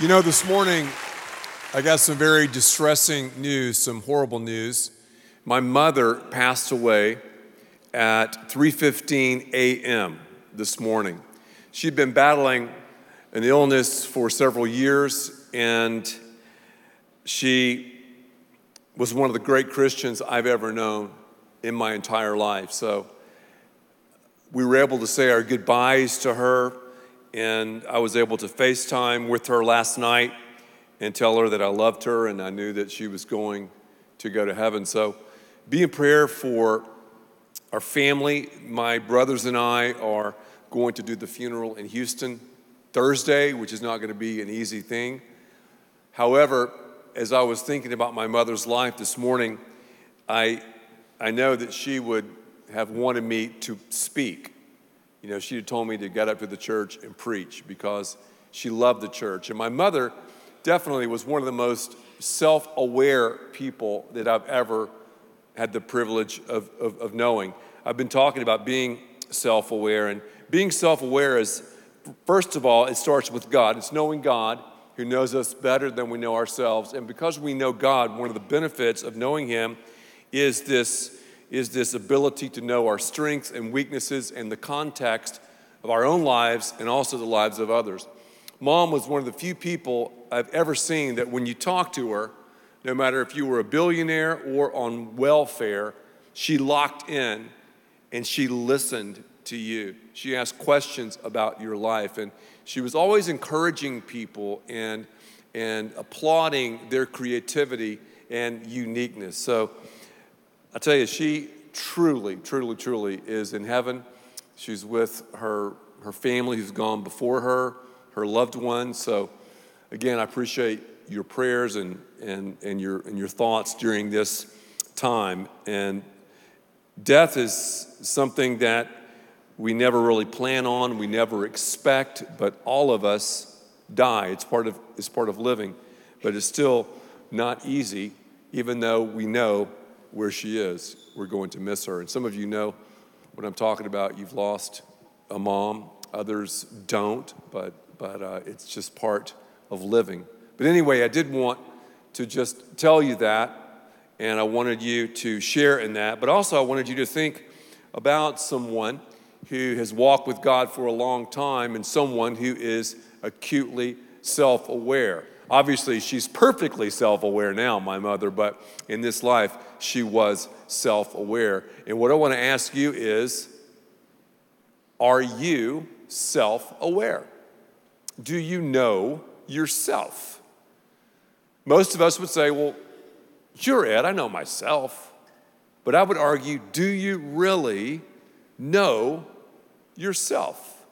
You know, this morning I got some very distressing news, some horrible news. My mother passed away at 3:15 a.m. this morning. She'd been battling an illness for several years and she was one of the great Christians I've ever known in my entire life. So we were able to say our goodbyes to her and I was able to FaceTime with her last night and tell her that I loved her and I knew that she was going to go to heaven. So be in prayer for our family. My brothers and I are going to do the funeral in Houston Thursday, which is not going to be an easy thing. However, as I was thinking about my mother's life this morning, I, I know that she would have wanted me to speak you know, she had told me to get up to the church and preach because she loved the church. And my mother definitely was one of the most self aware people that I've ever had the privilege of, of, of knowing. I've been talking about being self aware, and being self aware is, first of all, it starts with God. It's knowing God who knows us better than we know ourselves. And because we know God, one of the benefits of knowing Him is this is this ability to know our strengths and weaknesses and the context of our own lives and also the lives of others. Mom was one of the few people I've ever seen that when you talk to her, no matter if you were a billionaire or on welfare, she locked in and she listened to you. She asked questions about your life and she was always encouraging people and and applauding their creativity and uniqueness. So I tell you, she truly, truly, truly is in heaven. She's with her, her family who's gone before her, her loved ones. So, again, I appreciate your prayers and, and, and, your, and your thoughts during this time. And death is something that we never really plan on, we never expect, but all of us die. It's part of, it's part of living, but it's still not easy, even though we know where she is. We're going to miss her. And some of you know what I'm talking about. You've lost a mom, others don't, but, but uh, it's just part of living. But anyway, I did want to just tell you that, and I wanted you to share in that, but also I wanted you to think about someone who has walked with God for a long time and someone who is acutely self aware. Obviously, she's perfectly self aware now, my mother, but in this life, she was self aware. And what I want to ask you is Are you self aware? Do you know yourself? Most of us would say, Well, sure, Ed, I know myself. But I would argue, Do you really know yourself?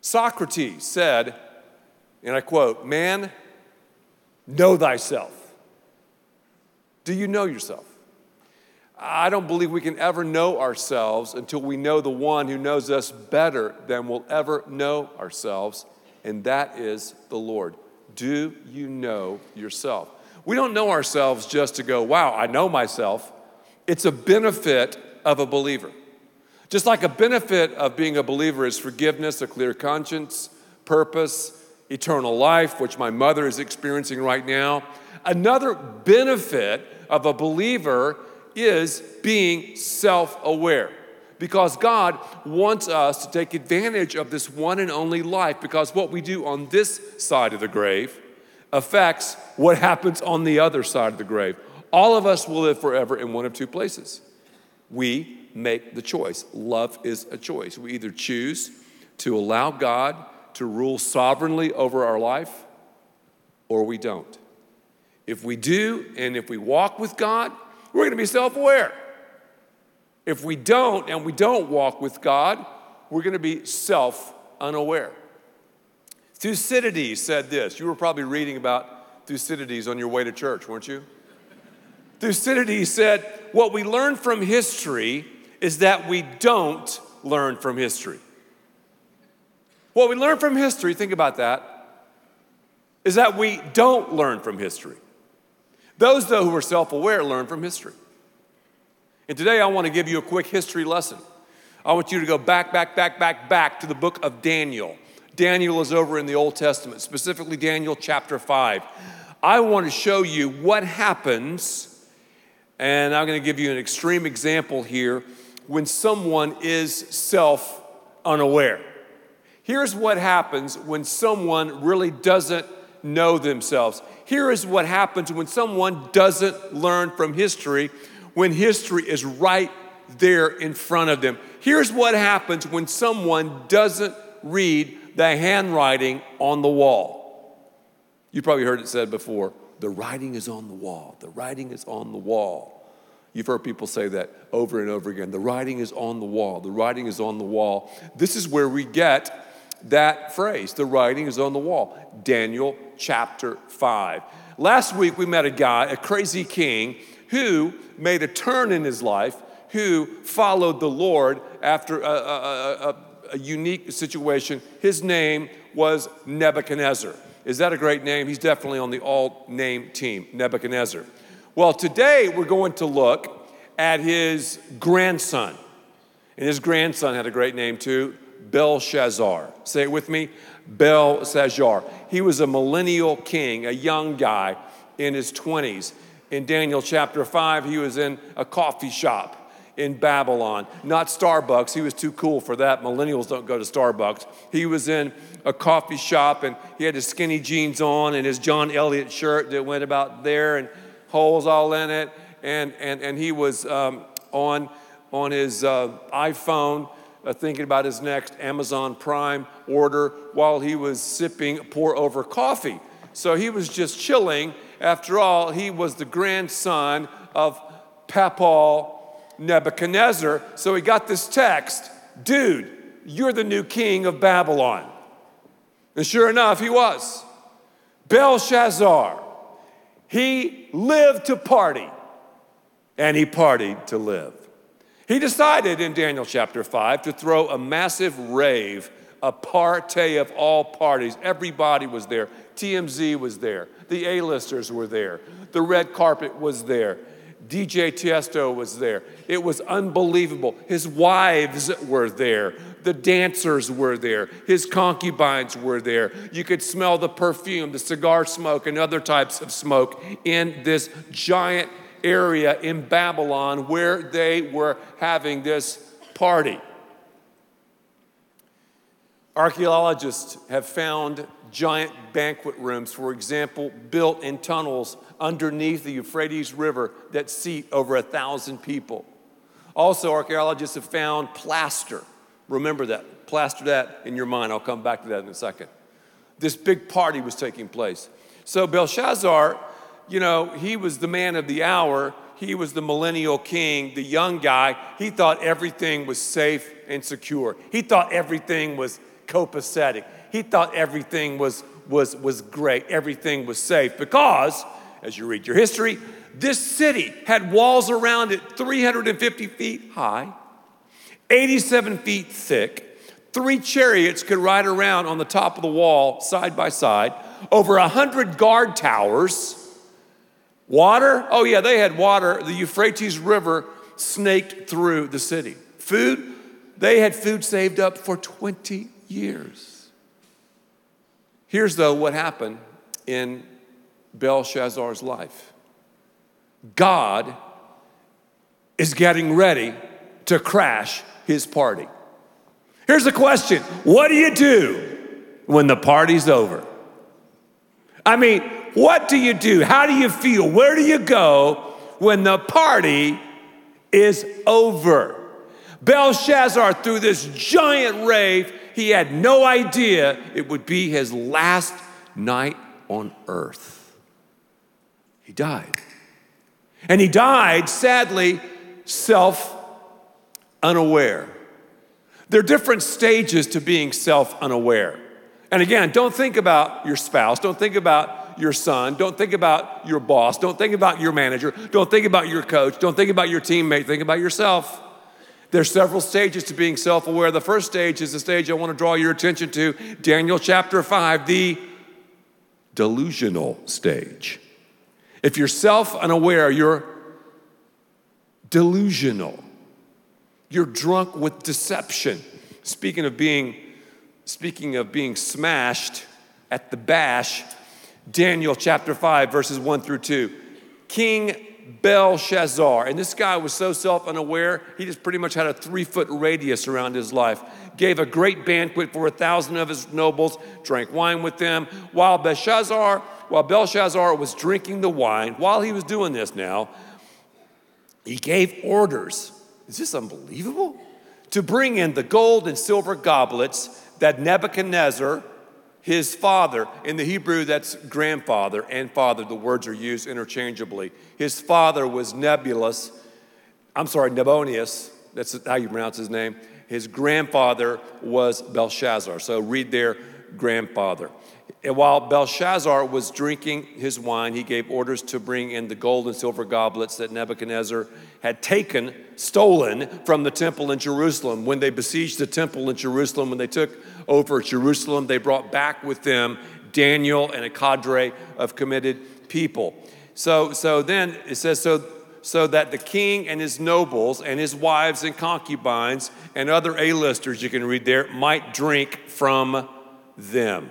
Socrates said, and I quote, Man Know thyself. Do you know yourself? I don't believe we can ever know ourselves until we know the one who knows us better than we'll ever know ourselves, and that is the Lord. Do you know yourself? We don't know ourselves just to go, wow, I know myself. It's a benefit of a believer. Just like a benefit of being a believer is forgiveness, a clear conscience, purpose, eternal life, which my mother is experiencing right now. Another benefit of a believer is being self aware because God wants us to take advantage of this one and only life because what we do on this side of the grave affects what happens on the other side of the grave. All of us will live forever in one of two places. We make the choice. Love is a choice. We either choose to allow God to rule sovereignly over our life, or we don't. If we do, and if we walk with God, we're going to be self aware. If we don't, and we don't walk with God, we're going to be self unaware. Thucydides said this. You were probably reading about Thucydides on your way to church, weren't you? Thucydides said, What we learn from history is that we don't learn from history. What we learn from history, think about that, is that we don't learn from history. Those, though, who are self aware learn from history. And today I want to give you a quick history lesson. I want you to go back, back, back, back, back to the book of Daniel. Daniel is over in the Old Testament, specifically Daniel chapter 5. I want to show you what happens, and I'm going to give you an extreme example here when someone is self unaware. Here's what happens when someone really doesn't know themselves. Here is what happens when someone doesn't learn from history, when history is right there in front of them. Here's what happens when someone doesn't read the handwriting on the wall. You probably heard it said before the writing is on the wall. The writing is on the wall. You've heard people say that over and over again. The writing is on the wall. The writing is on the wall. This is where we get that phrase. The writing is on the wall. Daniel chapter 5. Last week we met a guy, a crazy king, who made a turn in his life, who followed the Lord after a, a, a, a unique situation. His name was Nebuchadnezzar. Is that a great name? He's definitely on the all name team, Nebuchadnezzar. Well, today we're going to look at his grandson. And his grandson had a great name too, Belshazzar. Say it with me Belshazzar. He was a millennial king, a young guy in his 20s. In Daniel chapter 5, he was in a coffee shop in Babylon. Not Starbucks, he was too cool for that. Millennials don't go to Starbucks. He was in a coffee shop and he had his skinny jeans on and his John Elliott shirt that went about there and holes all in it. And, and, and he was um, on, on his uh, iPhone uh, thinking about his next Amazon Prime order while he was sipping pour over coffee. So he was just chilling. After all, he was the grandson of Papal Nebuchadnezzar. So he got this text Dude, you're the new king of Babylon. And sure enough, he was. Belshazzar, he lived to party and he partied to live. He decided in Daniel chapter 5 to throw a massive rave, a party of all parties. Everybody was there. TMZ was there. The A-listers were there. The red carpet was there. DJ Tiesto was there. It was unbelievable. His wives were there. The dancers were there. His concubines were there. You could smell the perfume, the cigar smoke, and other types of smoke in this giant area in Babylon where they were having this party. Archaeologists have found giant banquet rooms, for example, built in tunnels underneath the Euphrates River that seat over a thousand people. Also, archaeologists have found plaster. Remember that. Plaster that in your mind. I'll come back to that in a second. This big party was taking place. So, Belshazzar you know, he was the man of the hour. He was the millennial king, the young guy. He thought everything was safe and secure. He thought everything was copacetic. He thought everything was, was, was great. Everything was safe because, as you read your history, this city had walls around it 350 feet high, 87 feet thick. Three chariots could ride around on the top of the wall side by side, over 100 guard towers Water? Oh, yeah, they had water. The Euphrates River snaked through the city. Food? They had food saved up for 20 years. Here's, though, what happened in Belshazzar's life God is getting ready to crash his party. Here's the question What do you do when the party's over? I mean, what do you do? How do you feel? Where do you go when the party is over? Belshazzar threw this giant rave. He had no idea it would be his last night on earth. He died. And he died, sadly, self unaware. There are different stages to being self unaware. And again, don't think about your spouse, don't think about your son. Don't think about your boss. Don't think about your manager. Don't think about your coach. Don't think about your teammate. Think about yourself. There's several stages to being self aware. The first stage is the stage I want to draw your attention to Daniel chapter 5, the delusional stage. If you're self unaware, you're delusional. You're drunk with deception. Speaking of being speaking of being smashed at the bash, Daniel chapter 5, verses 1 through 2. King Belshazzar, and this guy was so self unaware, he just pretty much had a three foot radius around his life. Gave a great banquet for a thousand of his nobles, drank wine with them. While Belshazzar, while Belshazzar was drinking the wine, while he was doing this now, he gave orders. Is this unbelievable? To bring in the gold and silver goblets that Nebuchadnezzar, his father. In the Hebrew, that's grandfather and father. The words are used interchangeably. His father was Nebulus, I'm sorry, Nebonius. That's how you pronounce his name. His grandfather was Belshazzar. So read there, grandfather. And while Belshazzar was drinking his wine, he gave orders to bring in the gold and silver goblets that Nebuchadnezzar had taken, stolen from the temple in Jerusalem. When they besieged the temple in Jerusalem, when they took over Jerusalem, they brought back with them Daniel and a cadre of committed people. So, so then it says, so, so that the king and his nobles and his wives and concubines and other A-listers you can read there might drink from them.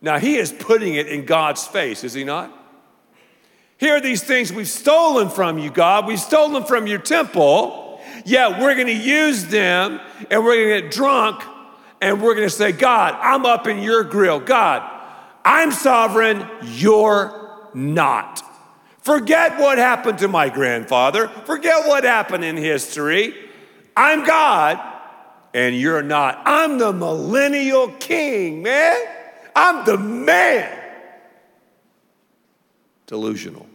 Now, he is putting it in God's face, is he not? Here are these things we've stolen from you, God. We've stolen from your temple. Yeah, we're going to use them and we're going to get drunk and we're going to say, God, I'm up in your grill. God, I'm sovereign, you're not. Forget what happened to my grandfather. Forget what happened in history. I'm God and you're not. I'm the millennial king, man. I'm the man. Delusional.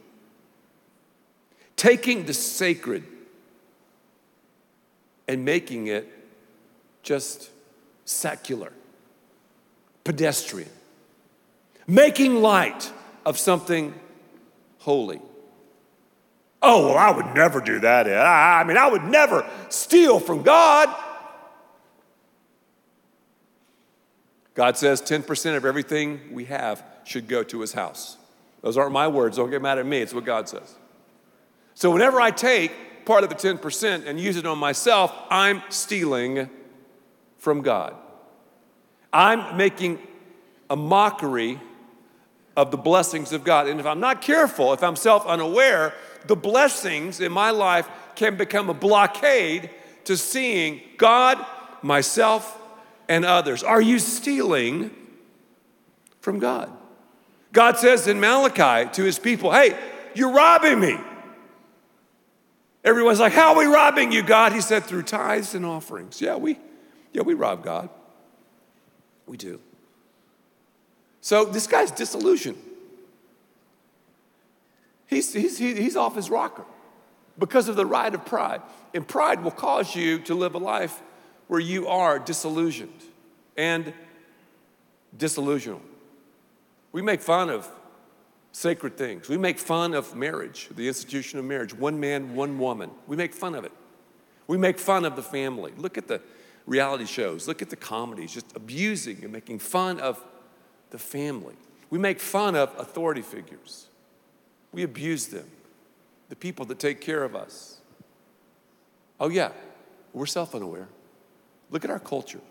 Taking the sacred and making it just secular, pedestrian, making light of something holy. Oh, well, I would never do that. I mean, I would never steal from God. God says 10% of everything we have should go to his house. Those aren't my words. Don't get mad at me. It's what God says. So whenever I take part of the 10% and use it on myself, I'm stealing from God. I'm making a mockery of the blessings of God. And if I'm not careful, if I'm self unaware, the blessings in my life can become a blockade to seeing God, myself, and others? Are you stealing from God? God says in Malachi to his people, Hey, you're robbing me. Everyone's like, How are we robbing you, God? He said, Through tithes and offerings. Yeah, we, yeah, we rob God. We do. So this guy's disillusioned. He's, he's, he's off his rocker because of the ride of pride. And pride will cause you to live a life where you are disillusioned and disillusional. We make fun of sacred things. We make fun of marriage, the institution of marriage, one man, one woman. We make fun of it. We make fun of the family. Look at the reality shows, look at the comedies, just abusing and making fun of the family. We make fun of authority figures. We abuse them, the people that take care of us. Oh, yeah, we're self unaware. Look at our culture.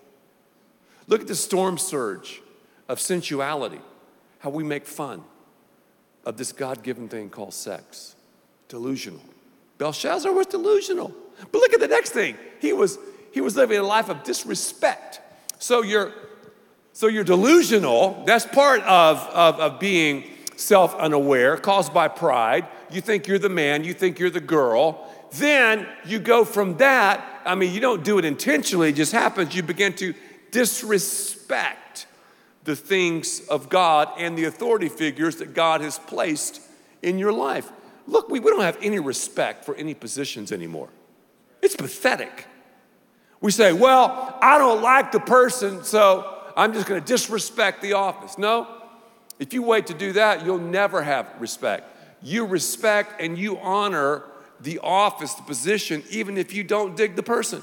Look at the storm surge of sensuality, how we make fun of this God given thing called sex. Delusional. Belshazzar was delusional. But look at the next thing. He was, he was living a life of disrespect. So you're, so you're delusional. That's part of, of, of being self unaware, caused by pride. You think you're the man, you think you're the girl. Then you go from that, I mean, you don't do it intentionally, it just happens. You begin to disrespect the things of God and the authority figures that God has placed in your life. Look, we, we don't have any respect for any positions anymore. It's pathetic. We say, well, I don't like the person, so I'm just going to disrespect the office. No, if you wait to do that, you'll never have respect. You respect and you honor the office, the position, even if you don't dig the person.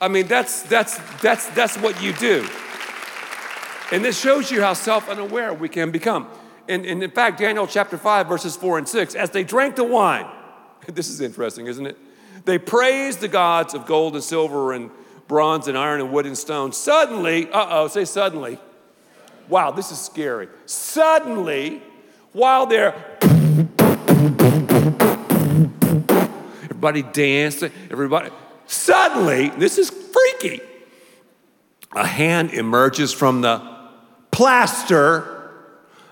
I mean, that's, that's, that's, that's what you do. And this shows you how self unaware we can become. And, and in fact, Daniel chapter 5, verses 4 and 6, as they drank the wine, this is interesting, isn't it? They praised the gods of gold and silver and bronze and iron and wood and stone. Suddenly, uh oh, say suddenly. Wow, this is scary. Suddenly, while they're everybody dancing, everybody, suddenly, this is freaky. A hand emerges from the plaster,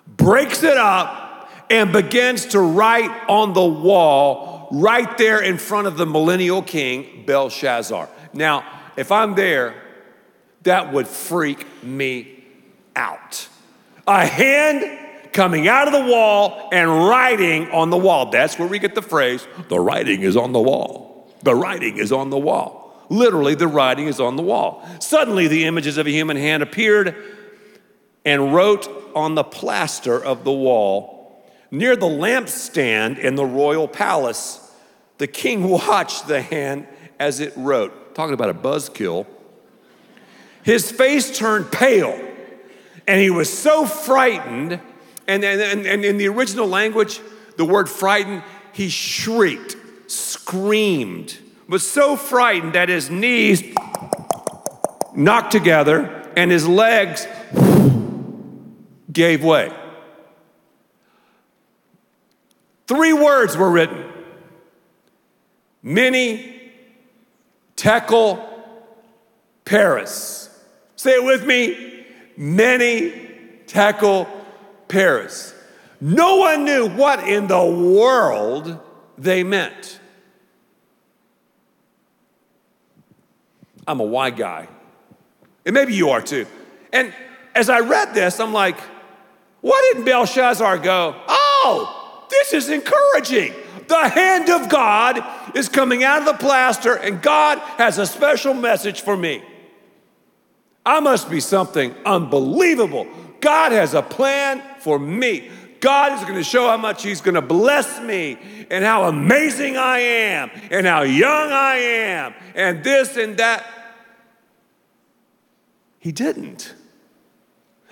breaks it up, and begins to write on the wall right there in front of the millennial king, Belshazzar. Now, if I'm there, that would freak me out. A hand coming out of the wall and writing on the wall. That's where we get the phrase, the writing is on the wall. The writing is on the wall. Literally, the writing is on the wall. Suddenly, the images of a human hand appeared and wrote on the plaster of the wall near the lampstand in the royal palace. The king watched the hand as it wrote. Talking about a buzzkill. His face turned pale, and he was so frightened. And, and, and in the original language, the word frightened, he shrieked, screamed, was so frightened that his knees knocked together and his legs gave way. Three words were written many Tekel Paris. Say it with me. Many Tekel Paris. No one knew what in the world they meant. I'm a why guy. And maybe you are too. And as I read this, I'm like, why didn't Belshazzar go, oh, this is encouraging? The hand of God is coming out of the plaster, and God has a special message for me. I must be something unbelievable. God has a plan for me. God is going to show how much He's going to bless me and how amazing I am and how young I am and this and that. He didn't.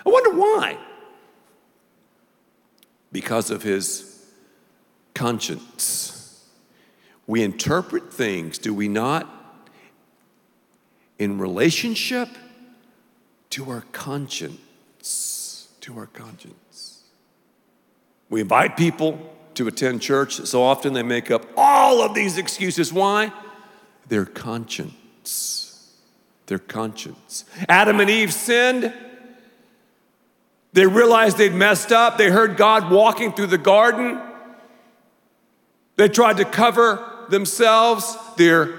I wonder why. Because of his conscience. We interpret things, do we not, in relationship to our conscience. To our conscience. We invite people to attend church. So often they make up all of these excuses. Why? Their conscience. Their conscience. Adam and Eve sinned. They realized they'd messed up. They heard God walking through the garden. They tried to cover themselves, their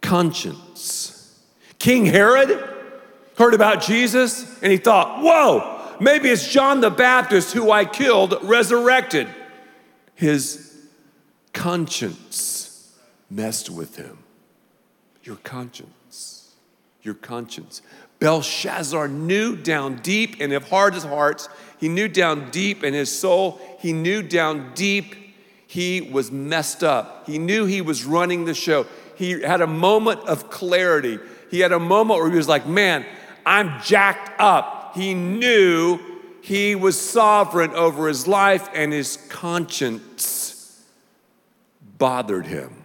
conscience. King Herod heard about Jesus and he thought, whoa, maybe it's John the Baptist who I killed, resurrected. His conscience messed with him. Your conscience. Your conscience. Belshazzar knew down deep in his heart of hearts, he knew down deep in his soul, he knew down deep he was messed up. He knew he was running the show. He had a moment of clarity. He had a moment where he was like, man, I'm jacked up. He knew he was sovereign over his life and his conscience bothered him.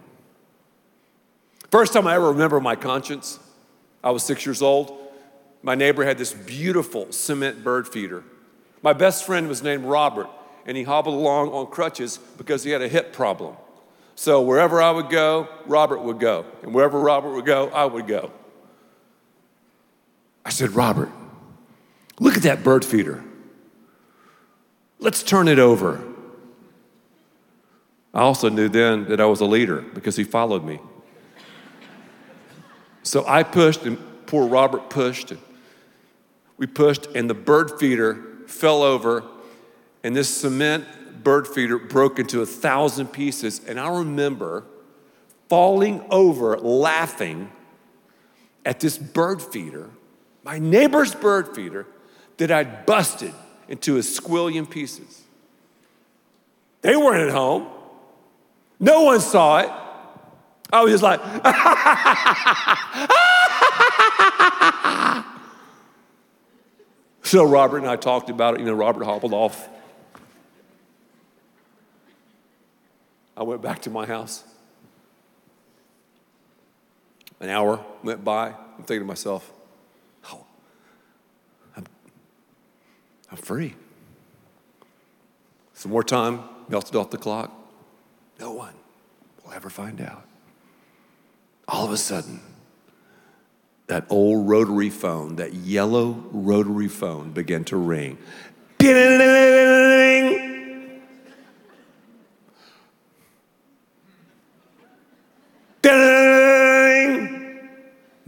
First time I ever remember my conscience, I was six years old. My neighbor had this beautiful cement bird feeder. My best friend was named Robert and he hobbled along on crutches because he had a hip problem. So wherever I would go, Robert would go. And wherever Robert would go, I would go. I said, Robert, look at that bird feeder. Let's turn it over. I also knew then that I was a leader because he followed me. So I pushed, and poor Robert pushed, and we pushed, and the bird feeder fell over and this cement bird feeder broke into a thousand pieces. And I remember falling over laughing at this bird feeder, my neighbor's bird feeder, that I'd busted into a squillion pieces. They weren't at home. No one saw it. I was just like, so Robert and I talked about it. You know, Robert hobbled off went back to my house. An hour went by. I'm thinking to myself, oh, I'm, I'm free. Some more time melted off the clock. No one will ever find out. All of a sudden, that old rotary phone, that yellow rotary phone began to ring.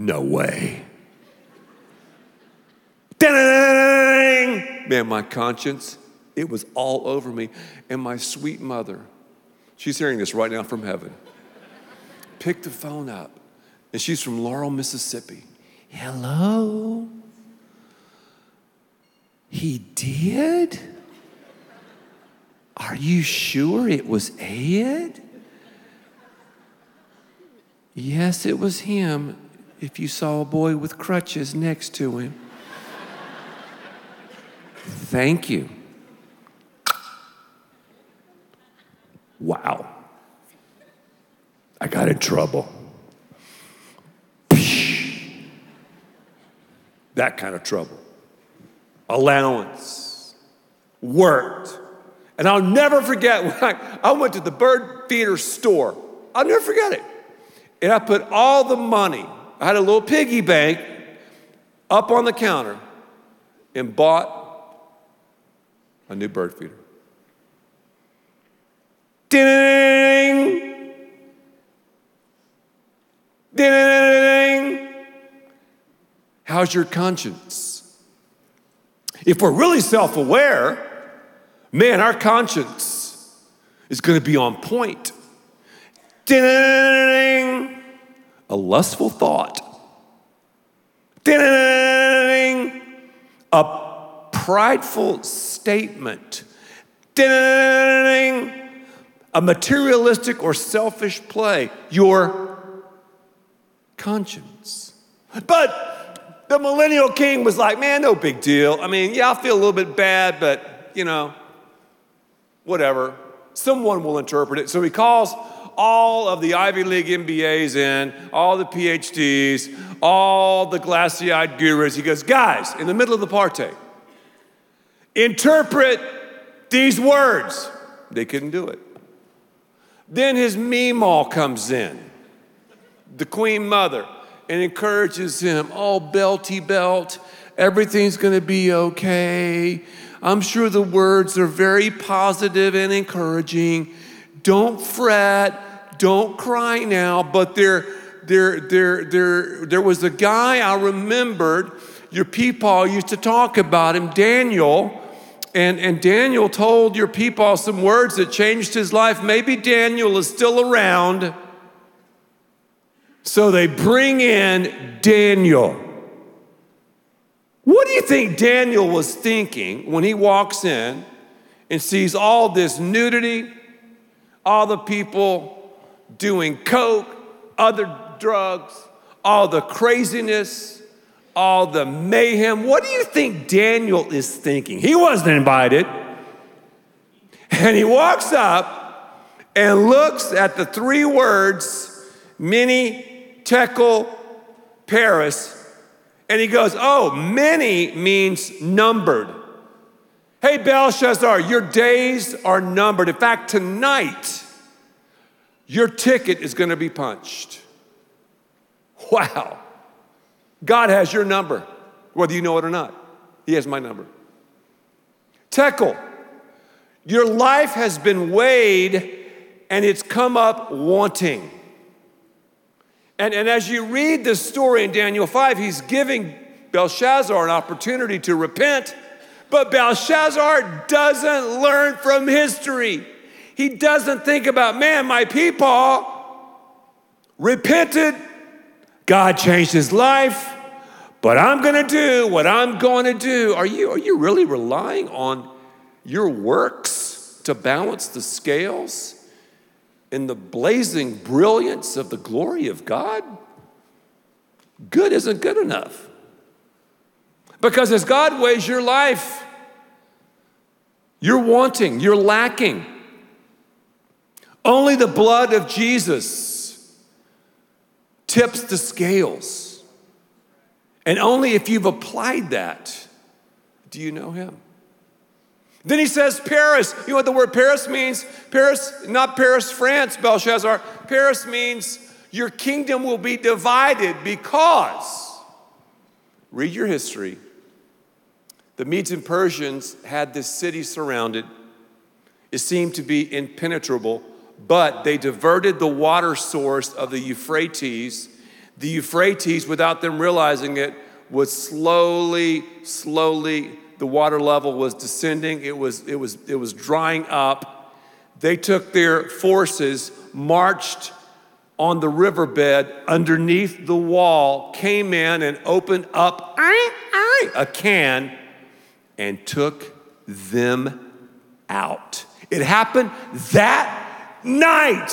No way. Man, my conscience, it was all over me. And my sweet mother, she's hearing this right now from heaven, picked the phone up. And she's from Laurel, Mississippi. Hello? He did? Are you sure it was Ed? Yes, it was him if you saw a boy with crutches next to him. Thank you. Wow. I got in trouble. That kind of trouble. Allowance. Worked. And I'll never forget when I, I went to the bird feeder store. I'll never forget it. And I put all the money, I had a little piggy bank up on the counter and bought a new bird feeder. Ding! Ding! How's your conscience? If we're really self aware, man, our conscience is going to be on point. Ding! A lustful thought. Ding! A prideful statement. Ding! A materialistic or selfish play. Your conscience. But the millennial king was like, man, no big deal. I mean, yeah, I feel a little bit bad, but you know, whatever. Someone will interpret it. So he calls all of the Ivy League MBAs in, all the PhDs, all the glassy eyed gurus. He goes, guys, in the middle of the party, interpret these words. They couldn't do it. Then his Meemaw comes in, the Queen Mother, and encourages him, Oh, Belty Belt, everything's gonna be okay. I'm sure the words are very positive and encouraging. Don't fret don't cry now, but there, there, there, there, there was a guy I remembered, your people used to talk about him, Daniel. And, and Daniel told your people some words that changed his life. Maybe Daniel is still around. So they bring in Daniel. What do you think Daniel was thinking when he walks in and sees all this nudity, all the people doing coke, other drugs, all the craziness, all the mayhem. What do you think Daniel is thinking? He wasn't invited. And he walks up and looks at the three words, many, tekel, Paris, and he goes, Oh, many means numbered. Hey, Belshazzar, your days are numbered. In fact, tonight, your ticket is going to be punched. Wow. God has your number, whether you know it or not. He has my number. Tekel, your life has been weighed and it's come up wanting. And, and as you read this story in Daniel 5, he's giving Belshazzar an opportunity to repent, but Belshazzar doesn't learn from history. He doesn't think about, man, my people repented, God changed his life, but I'm gonna do what I'm going to do. Are you, are you really relying on your works to balance the scales in the blazing brilliance of the glory of God? Good isn't good enough. Because as God weighs your life, you're wanting, you're lacking. Only the blood of Jesus tips the scales. And only if you've applied that do you know him. Then he says, Paris. You know what the word Paris means? Paris, not Paris, France, Belshazzar. Paris means your kingdom will be divided because, read your history, the Medes and Persians had this city surrounded. It seemed to be impenetrable, but they diverted the water source of the Euphrates. The Euphrates, without them realizing it, was slowly, slowly the water level was descending, it was, it was, it was drying up. They took their forces, marched on the riverbed underneath the wall, came in and opened up a can and took them out. It happened that night.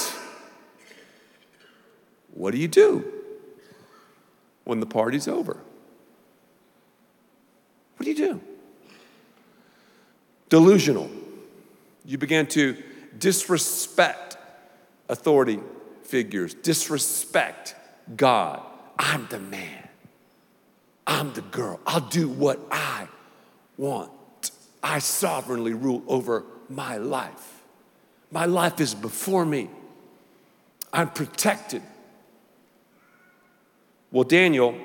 What do you do when the party's over? What do you do? delusional. You begin to disrespect authority figures, disrespect God. I'm the man. I'm the girl. I'll do what I want. I sovereignly rule over my life. My life is before me. I'm protected. Well, Daniel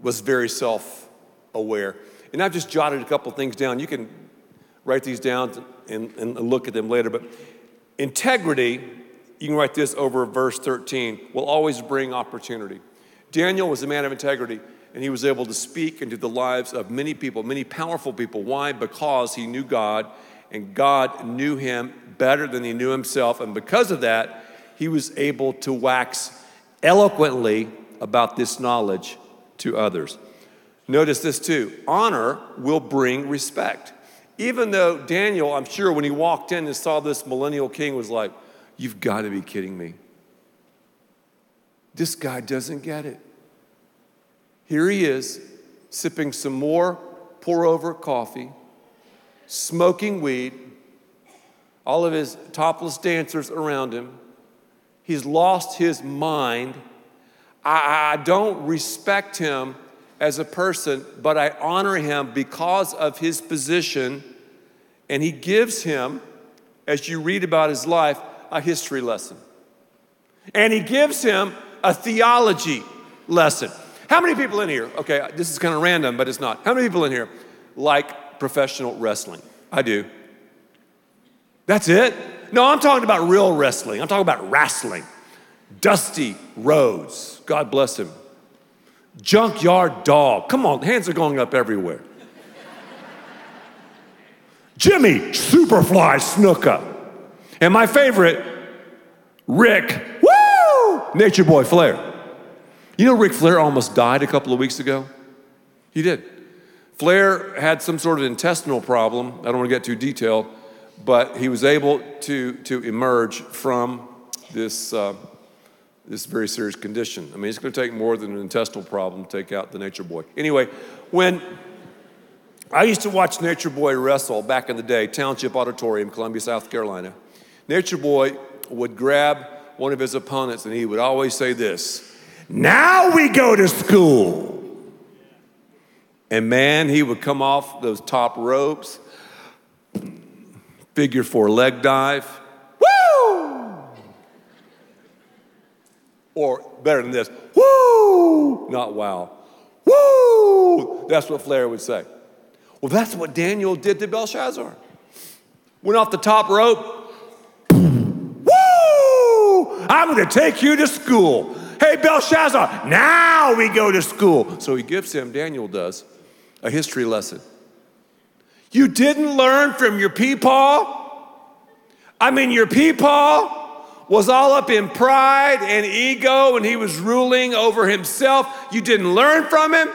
was very self aware. And I've just jotted a couple things down. You can write these down and, and look at them later. But integrity, you can write this over verse 13, will always bring opportunity. Daniel was a man of integrity, and he was able to speak into the lives of many people, many powerful people. Why? Because he knew God, and God knew him better than he knew himself. And because of that, he was able to wax eloquently about this knowledge to others. Notice this too honor will bring respect. Even though Daniel, I'm sure when he walked in and saw this millennial king, was like, You've got to be kidding me. This guy doesn't get it. Here he is, sipping some more pour over coffee, smoking weed, all of his topless dancers around him. He's lost his mind. I, I don't respect him as a person, but I honor him because of his position. And he gives him, as you read about his life, a history lesson. And he gives him a theology lesson. How many people in here, okay, this is kind of random, but it's not. How many people in here like professional wrestling? I do. That's it? No, I'm talking about real wrestling. I'm talking about wrestling. Dusty Rhodes, God bless him. Junkyard dog. Come on, hands are going up everywhere. Jimmy Superfly Snuka. And my favorite, Ric, woo! Nature Boy Flair. You know, Ric Flair almost died a couple of weeks ago? He did. Flair had some sort of intestinal problem. I don't want to get too detailed, but he was able to, to emerge from this. Uh, this very serious condition. I mean, it's going to take more than an intestinal problem to take out the nature boy. Anyway, when I used to watch Nature Boy wrestle back in the day, Township Auditorium, Columbia, South Carolina, Nature Boy would grab one of his opponents and he would always say this Now we go to school. And man, he would come off those top ropes, figure four leg dive Woo! Or better than this, woo, not wow. Woo! That's what Flair would say. Well, that's what Daniel did to Belshazzar. Went off the top rope. Woo! I'm to take you to school. Hey, Belshazzar, now we go to school. So he gives him, Daniel does, a history lesson. You didn't learn from your peepaw? I mean, your peepaw was all up in pride and ego and he was ruling over himself. You didn't learn from him.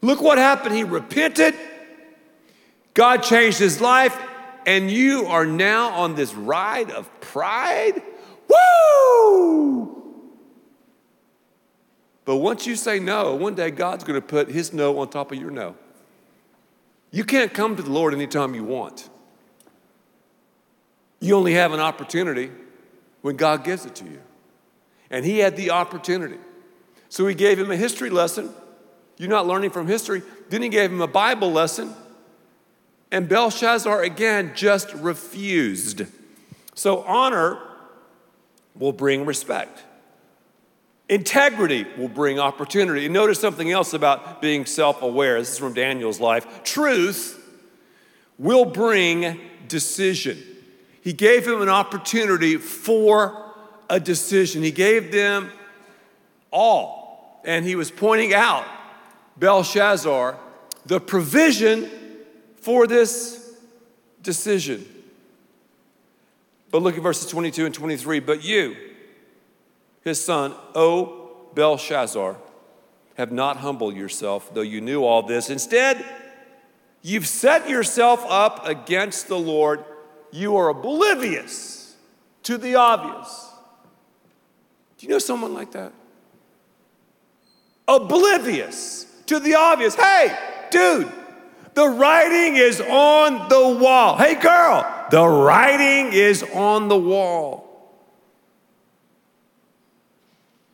Look what happened. He repented. God changed his life, and you are now on this ride of pride. Woo! But once you say no, one day God's going to put his no on top of your no. You can't come to the Lord anytime you want. You only have an opportunity when God gives it to you. And he had the opportunity. So he gave him a history lesson. You're not learning from history. Then he gave him a Bible lesson. And Belshazzar again just refused. So honor will bring respect. Integrity will bring opportunity. And notice something else about being self aware. This is from Daniel's life. Truth will bring decision. He gave him an opportunity for a decision. He gave them all. And he was pointing out, Belshazzar, the provision for this decision. But look at verses 22 and 23. But you, his son, O Belshazzar, have not humbled yourself, though you knew all this. Instead, you've set yourself up against the Lord. You are oblivious to the obvious. Do you know someone like that? Oblivious to the obvious. Hey, dude, the writing is on the wall. Hey, girl, the writing is on the wall.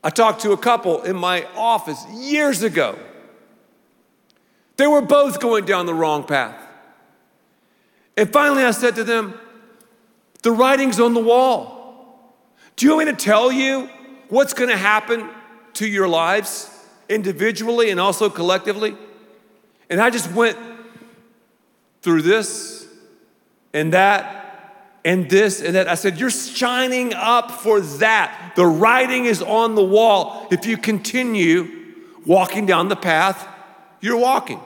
I talked to a couple in my office years ago. They were both going down the wrong path. And finally, I said to them, The writing's on the wall. Do you want me to tell you what's going to happen to your lives individually and also collectively? And I just went through this and that and this and that. I said, You're shining up for that. The writing is on the wall. If you continue walking down the path, you're walking.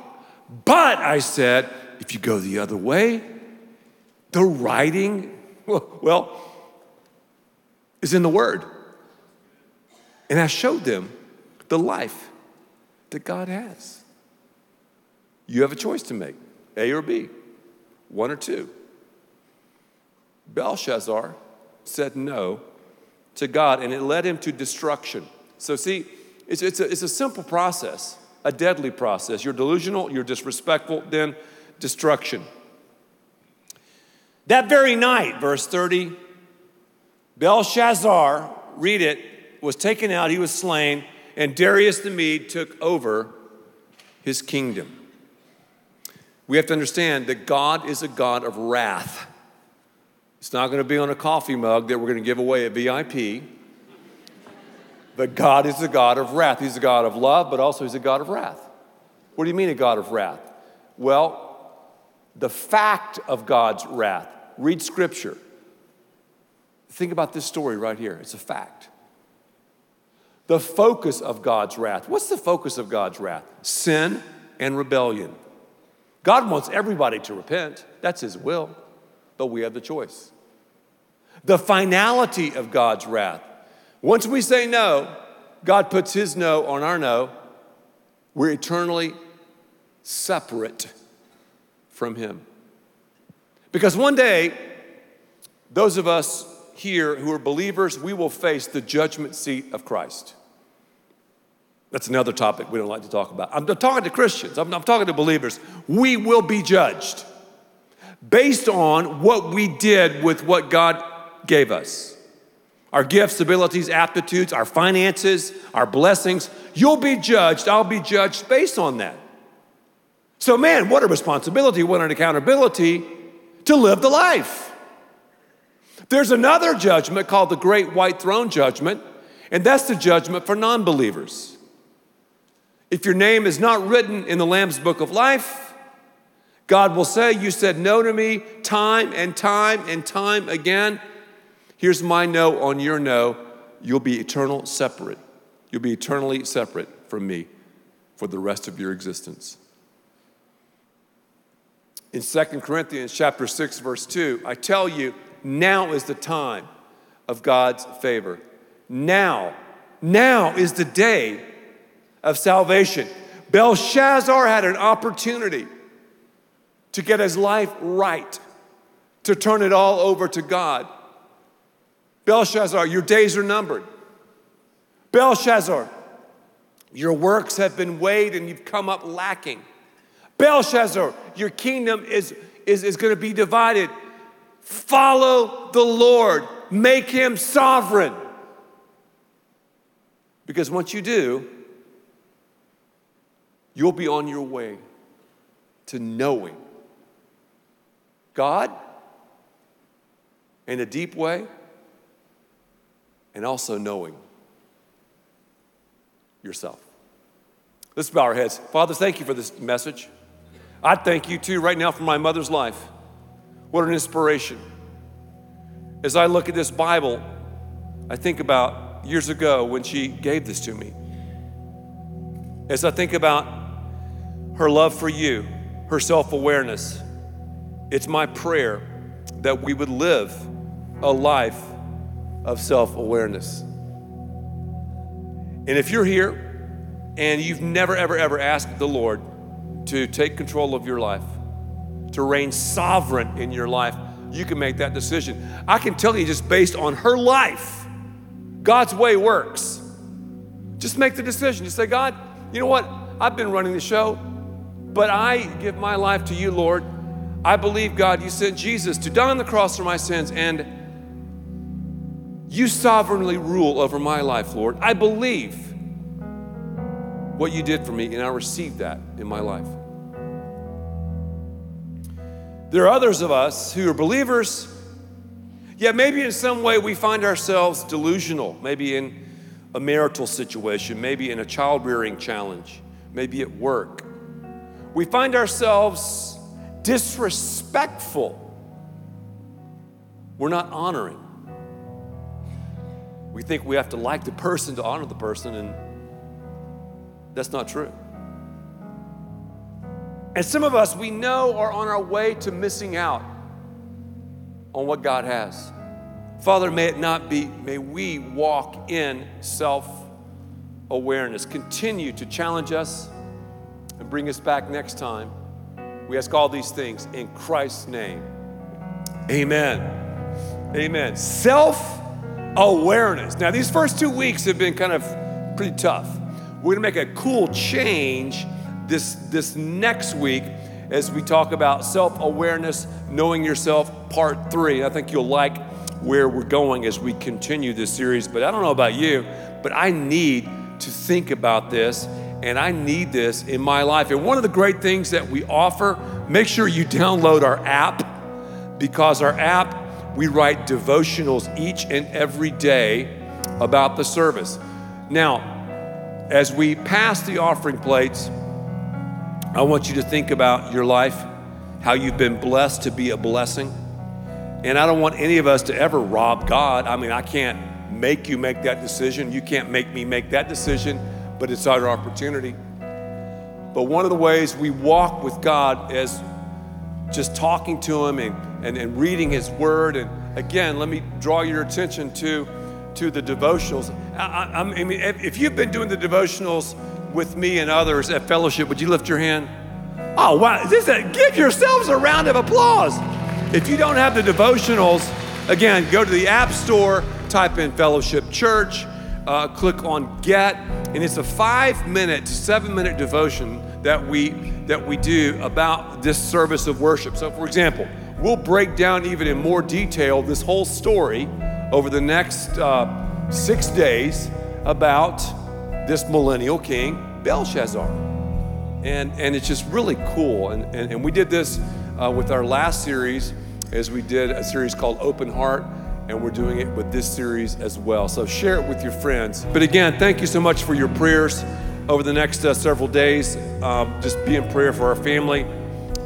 But I said, if you go the other way, the writing, well, is in the Word. And I showed them the life that God has. You have a choice to make A or B, one or two. Belshazzar said no to God, and it led him to destruction. So, see, it's, it's, a, it's a simple process, a deadly process. You're delusional, you're disrespectful, then destruction. That very night, verse 30, Belshazzar, read it, was taken out, he was slain, and Darius the Mede took over his kingdom. We have to understand that God is a God of wrath. It's not going to be on a coffee mug that we're going to give away at VIP. But God is a God of wrath. He's a God of love, but also He's a God of wrath. What do you mean, a God of wrath? Well, the fact of God's wrath. Read Scripture. Think about this story right here. It's a fact. The focus of God's wrath. What's the focus of God's wrath? Sin and rebellion. God wants everybody to repent, that's His will, but we have the choice the finality of God's wrath. Once we say no, God puts his no on our no. We're eternally separate from him. Because one day, those of us here who are believers, we will face the judgment seat of Christ. That's another topic we don't like to talk about. I'm talking to Christians, I'm, I'm talking to believers. We will be judged based on what we did with what God gave us our gifts, abilities, aptitudes, our finances, our blessings. You'll be judged, I'll be judged based on that. So, man, what a responsibility, what an accountability to live the life. There's another judgment called the Great White Throne Judgment, and that's the judgment for non believers. If your name is not written in the Lamb's Book of Life, God will say, You said no to me time and time and time again. Here's my no on your no. You'll be eternal separate. You'll be eternally separate from me for the rest of your existence. In 2 Corinthians chapter 6 verse 2, I tell you, now is the time of God's favor. Now, now is the day of salvation. Belshazzar had an opportunity to get his life right, to turn it all over to God. Belshazzar, your days are numbered. Belshazzar, your works have been weighed and you've come up lacking. Belshazzar, your kingdom is, is, is going to be divided. Follow the Lord, make him sovereign. Because once you do, you'll be on your way to knowing God in a deep way and also knowing yourself. Let's bow our heads. Father, thank you for this message. I thank you too right now for my mother's life. What an inspiration. As I look at this Bible, I think about years ago when she gave this to me. As I think about her love for you, her self awareness, it's my prayer that we would live a life of self awareness. And if you're here and you've never, ever, ever asked the Lord to take control of your life, to reign sovereign in your life, you can make that decision. I can tell you just based on her life, God's way works. Just make the decision. Just say, God, you know what? I've been running the show, but I give my life to you, Lord. I believe, God, you sent Jesus to die on the cross for my sins, and you sovereignly rule over my life, Lord. I believe what you did for me, and I receive that in my life. There are others of us who are believers, yet maybe in some way we find ourselves delusional, maybe in a marital situation, maybe in a child rearing challenge, maybe at work. We find ourselves disrespectful. We're not honoring. We think we have to like the person to honor the person, and that's not true. And some of us, we know, are on our way to missing out on what God has. Father, may it not be, may we walk in self awareness. Continue to challenge us and bring us back next time. We ask all these things in Christ's name. Amen. Amen. Self awareness. Now, these first two weeks have been kind of pretty tough. We're gonna make a cool change this, this next week as we talk about self awareness, knowing yourself, part three. I think you'll like where we're going as we continue this series. But I don't know about you, but I need to think about this and I need this in my life. And one of the great things that we offer, make sure you download our app because our app, we write devotionals each and every day about the service. Now, as we pass the offering plates, I want you to think about your life, how you've been blessed to be a blessing. And I don't want any of us to ever rob God. I mean, I can't make you make that decision. You can't make me make that decision, but it's our opportunity. But one of the ways we walk with God is just talking to Him and, and, and reading His Word. And again, let me draw your attention to, to the devotionals. I, I, I mean, if you've been doing the devotionals, with me and others at fellowship, would you lift your hand? Oh, wow. This a, give yourselves a round of applause. If you don't have the devotionals, again, go to the App Store, type in Fellowship Church, uh, click on Get, and it's a five minute to seven minute devotion that we, that we do about this service of worship. So, for example, we'll break down even in more detail this whole story over the next uh, six days about this millennial king, Belshazzar. And, and it's just really cool. And, and, and we did this uh, with our last series, as we did a series called Open Heart, and we're doing it with this series as well. So share it with your friends. But again, thank you so much for your prayers over the next uh, several days. Um, just be in prayer for our family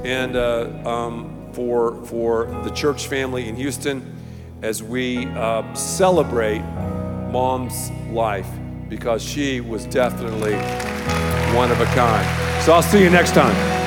and uh, um, for, for the church family in Houston as we uh, celebrate mom's life because she was definitely one of a kind. So I'll see you next time.